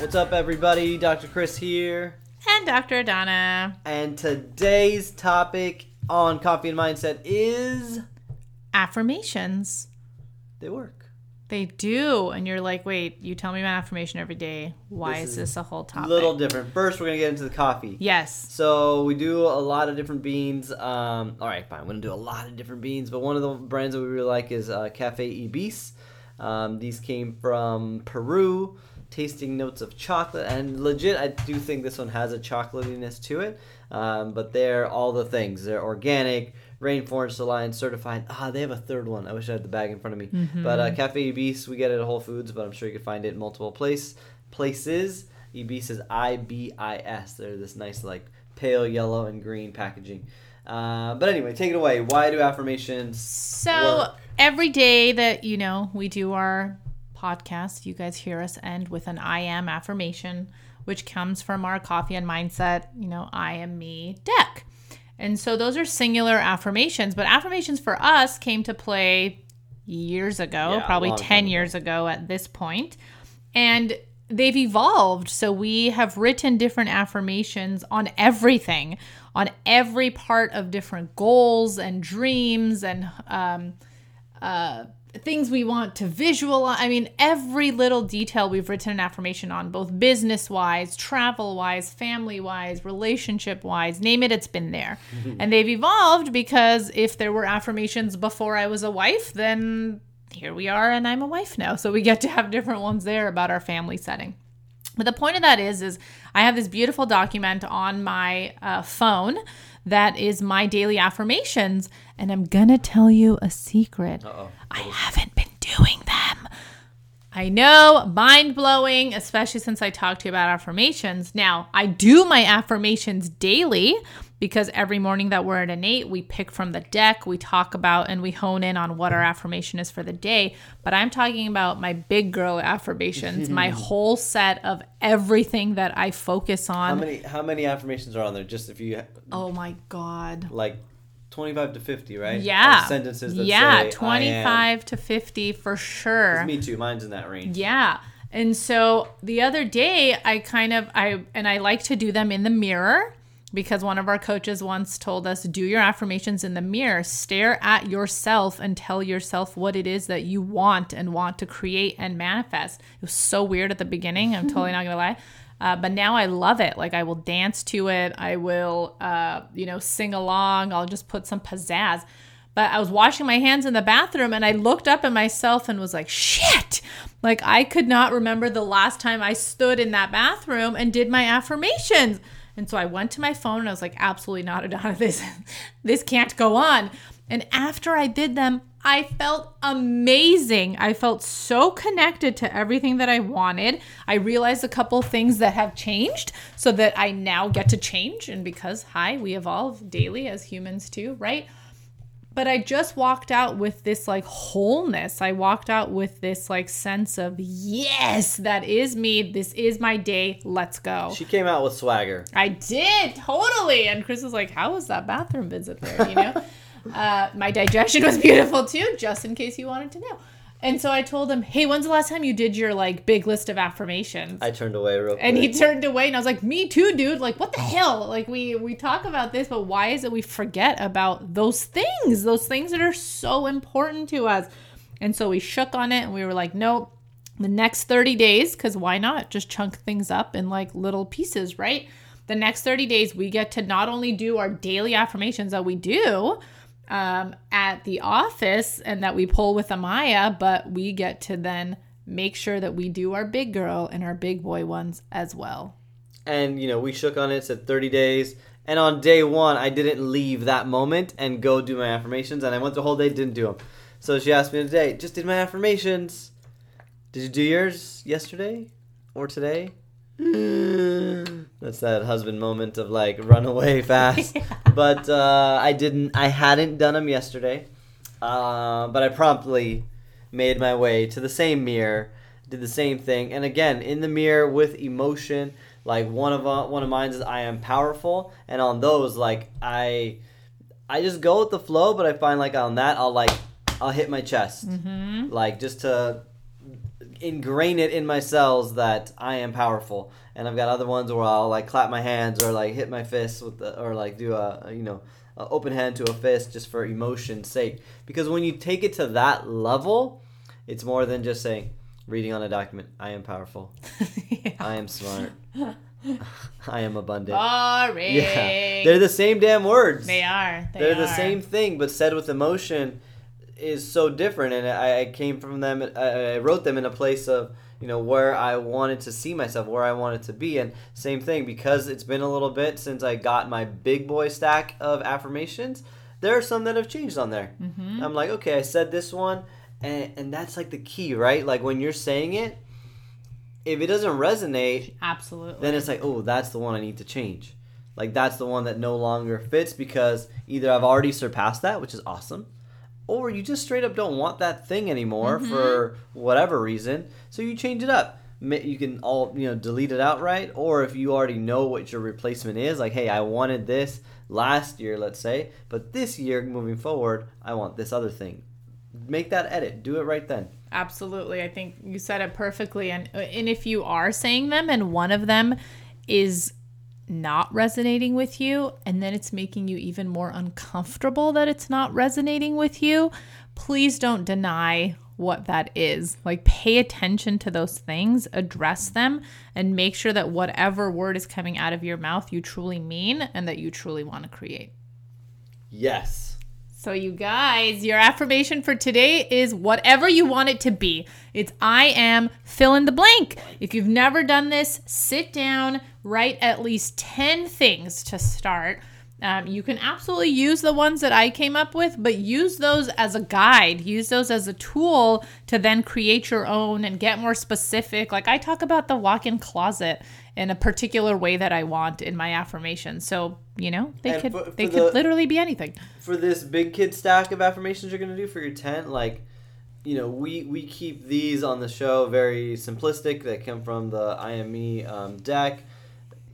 What's up, everybody? Dr. Chris here. And Dr. Donna. And today's topic on Coffee and Mindset is Affirmations. they work. They do. And you're like, wait, you tell me my affirmation every day. Why This is is this a whole A topic? little different. First, we're going to get into the coffee. Yes. So we do a lot of different beans. Um, all right, fine. We're gonna do a lot of different beans, but one of the brands that we really like is uh, Cafe Ibis. Um, these came from Peru, tasting notes of chocolate, and legit, I do think this one has a chocolatiness to it. Um, but they're all the things. They're organic, Rainforest Alliance certified. Ah, they have a third one. I wish I had the bag in front of me. But uh, Cafe Ibis, we get it at Whole Foods, but I'm sure you can find it in multiple place places. Ibis is I B I S. They're this nice like pale yellow and green packaging. Uh, but anyway, take it away. Why do affirmations? So work? every day that, you know, we do our podcast, you guys hear us end with an I am affirmation, which comes from our coffee and mindset, you know, I am me deck. And so those are singular affirmations, but affirmations for us came to play years ago, Yeah, probably 10 years ago at this point. And they've evolved. So we have written different affirmations on everything, on every part of different goals and dreams and um, uh, things we want to visualize. I mean, every little detail we've written an affirmation on, both business wise, travel wise, family wise, relationship wise, name it, it's been there. and they've evolved because if there were affirmations before I was a wife, then here we are and I'm a wife now. So we get to have different ones there about our family setting. But the point of that is, is I have this beautiful document on my uh, phone that is my daily affirmations, and I'm gonna tell you a secret. Uh-oh. I haven't been doing them. I know, mind blowing, especially since I talked to you about affirmations. Now, I do my affirmations daily because every morning that we're at an eight, we pick from the deck, we talk about and we hone in on what our affirmation is for the day. But I'm talking about my big girl affirmations, my whole set of everything that I focus How on. many how many affirmations are on there? Just if you oh my God. like twenty five to fifty, right? Yeah. Of sentences that yeah, say, I am. 25 to 50 for sure. Me too. Mine's in that range. Yeah. And so the other day I kind of I and I like to do them in the mirror because one of our coaches once told us do your affirmations in the mirror, stare at yourself and tell yourself what it is that you want and want to create and manifest. It was so weird at the beginning, I'm totally not going to lie. Uh, but now I love it. Like I will dance to it. I will, uh, you know, sing along. I'll just put some pizzazz. But I was washing my hands in the bathroom and I looked up at myself and was like, shit. Like I could not remember the last time I stood in that bathroom and did my affirmations. And so I went to my phone and I was like, absolutely not, Adana. This this can't go on. And after I did them, I felt amazing. I felt so connected to everything that I wanted. I realized a couple things that have changed so that I now get to change. And because, hi, we evolve daily as humans too, right? But I just walked out with this like wholeness. I walked out with this like sense of, yes, that is me. This is my day. Let's go. She came out with swagger. I did totally. And Chris was like, "How was that bathroom visit there?" You know, uh, my digestion was beautiful too, just in case you wanted to know. And so I told him, "Hey, when's the last time you did your like big list of affirmations?" I turned away real quick. and he turned away, and I was like, "Me too, dude. Like, what the hell? Like, we we talk about this, but why is it we forget about those things? Those things that are so important to us." And so we shook on it, and we were like, "Nope." The next 30 days, because why not? Just chunk things up in like little pieces, right? The next 30 days, we get to not only do our daily affirmations that we do um, at the office and that we pull with Amaya, but we get to then make sure that we do our big girl and our big boy ones as well. and you know we shook on it said 30 days. And on day one i didn't leave that moment and go do my affirmations. And i went the whole day didn't do them so she asked me today just did my affirmations. Did you do yours yesterday or today that's that husband moment of like run away fast. But uh, i didn't i hadn't done them yesterday. Uh, but i promptly made my way to the same mirror did the same thing. And again in the mirror with emotion like one of uh, one of mine is i am powerful. And on those like i i just go with the flow but i find like on that i'll like i'll hit my chest. Mm-hmm. like just to ingrain it in my cells that I am powerful. And I've got other ones where I'll like clap my hands or like hit my fists with the, or like do a you know a open hand to a fist just for emotion's sake. Because when you take it to that level, it's more than just saying reading on a document. I am powerful. yeah. I am smart. I am abundant. Boring. Yeah, they're the same damn words. They are. They They're the same thing, but said with emotion is so different. And I, I came from them. I, I wrote them in a place of you know where I wanted to see myself, where I wanted to be, and same thing because it's been a little bit since I got my big boy stack of affirmations. There are some that have changed on there. Mm-hmm. I'm like, okay, I said this one, and and that's like the key, right? Like when you're saying it, if it doesn't resonate, Absolutely. then it's like, oh, that's the one I need to change. Like that's the one that no longer fits because either I've already surpassed that, which is awesome, or you just straight up don't want that thing anymore Mm-hmm. for whatever reason, so you change it up. You can all you know delete it outright, or if you already know what your replacement is, like, hey, I wanted this last year, let's say, but this year moving forward, I want this other thing. Make that edit. Do it right then. Absolutely. I think you said it perfectly. And and if you are saying them and one of them is not resonating with you and then it's making you even more uncomfortable that it's not resonating with you, please don't deny what that is. Like pay attention to those things, address them and make sure that whatever word is coming out of your mouth you truly mean and that you truly want to create. Yes. So, you guys, your affirmation for today is whatever you want it to be. It's I am fill in the blank. If you've never done this, sit down, write at least 10 things to start. Um, you can absolutely use the ones that I came up with, but use those as a guide. Use those as a tool to then create your own and get more specific. Like I talk about the walk in closet in a particular way that I want in my affirmation. So, you know, they And could for- they for could literally be anything. for this big kid stack of affirmations you're gonna do for your tent, like, you know, we we keep these on the show very simplistic. They come from the I am me um, deck,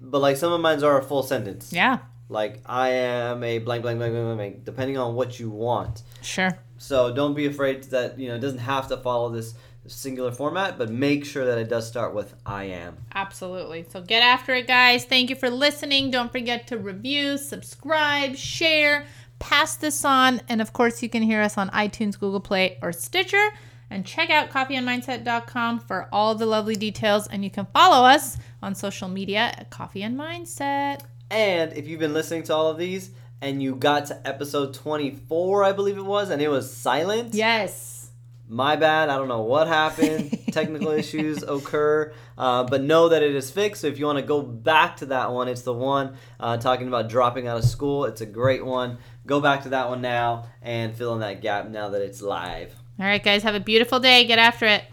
but like some of mine are a full sentence. Yeah, Like I am a blank blank blank blank blank, depending on what you want. sure. So don't be afraid that you know it doesn't have to follow this singular format, but make sure that it does start with I am. Absolutely. So get after it, guys. Thank you for listening. Don't forget to review, subscribe, share, pass this on. And of course, you can hear us on iTunes, Google Play, or Stitcher. And check out coffeeandmindset.com for all the lovely details. And you can follow us on social media at Coffee and Mindset. And if you've been listening to all of these and you got to episode 24, I believe it was, and it was silent. Yes. My bad. I don't know what happened. Technical issues occur, uh, but know that it is fixed. So if you want to go back to that one, it's the one uh, talking about dropping out of school. It's a great one. Go back to that one now and fill in that gap now that it's live. All right, guys. Have a beautiful day. Get after it.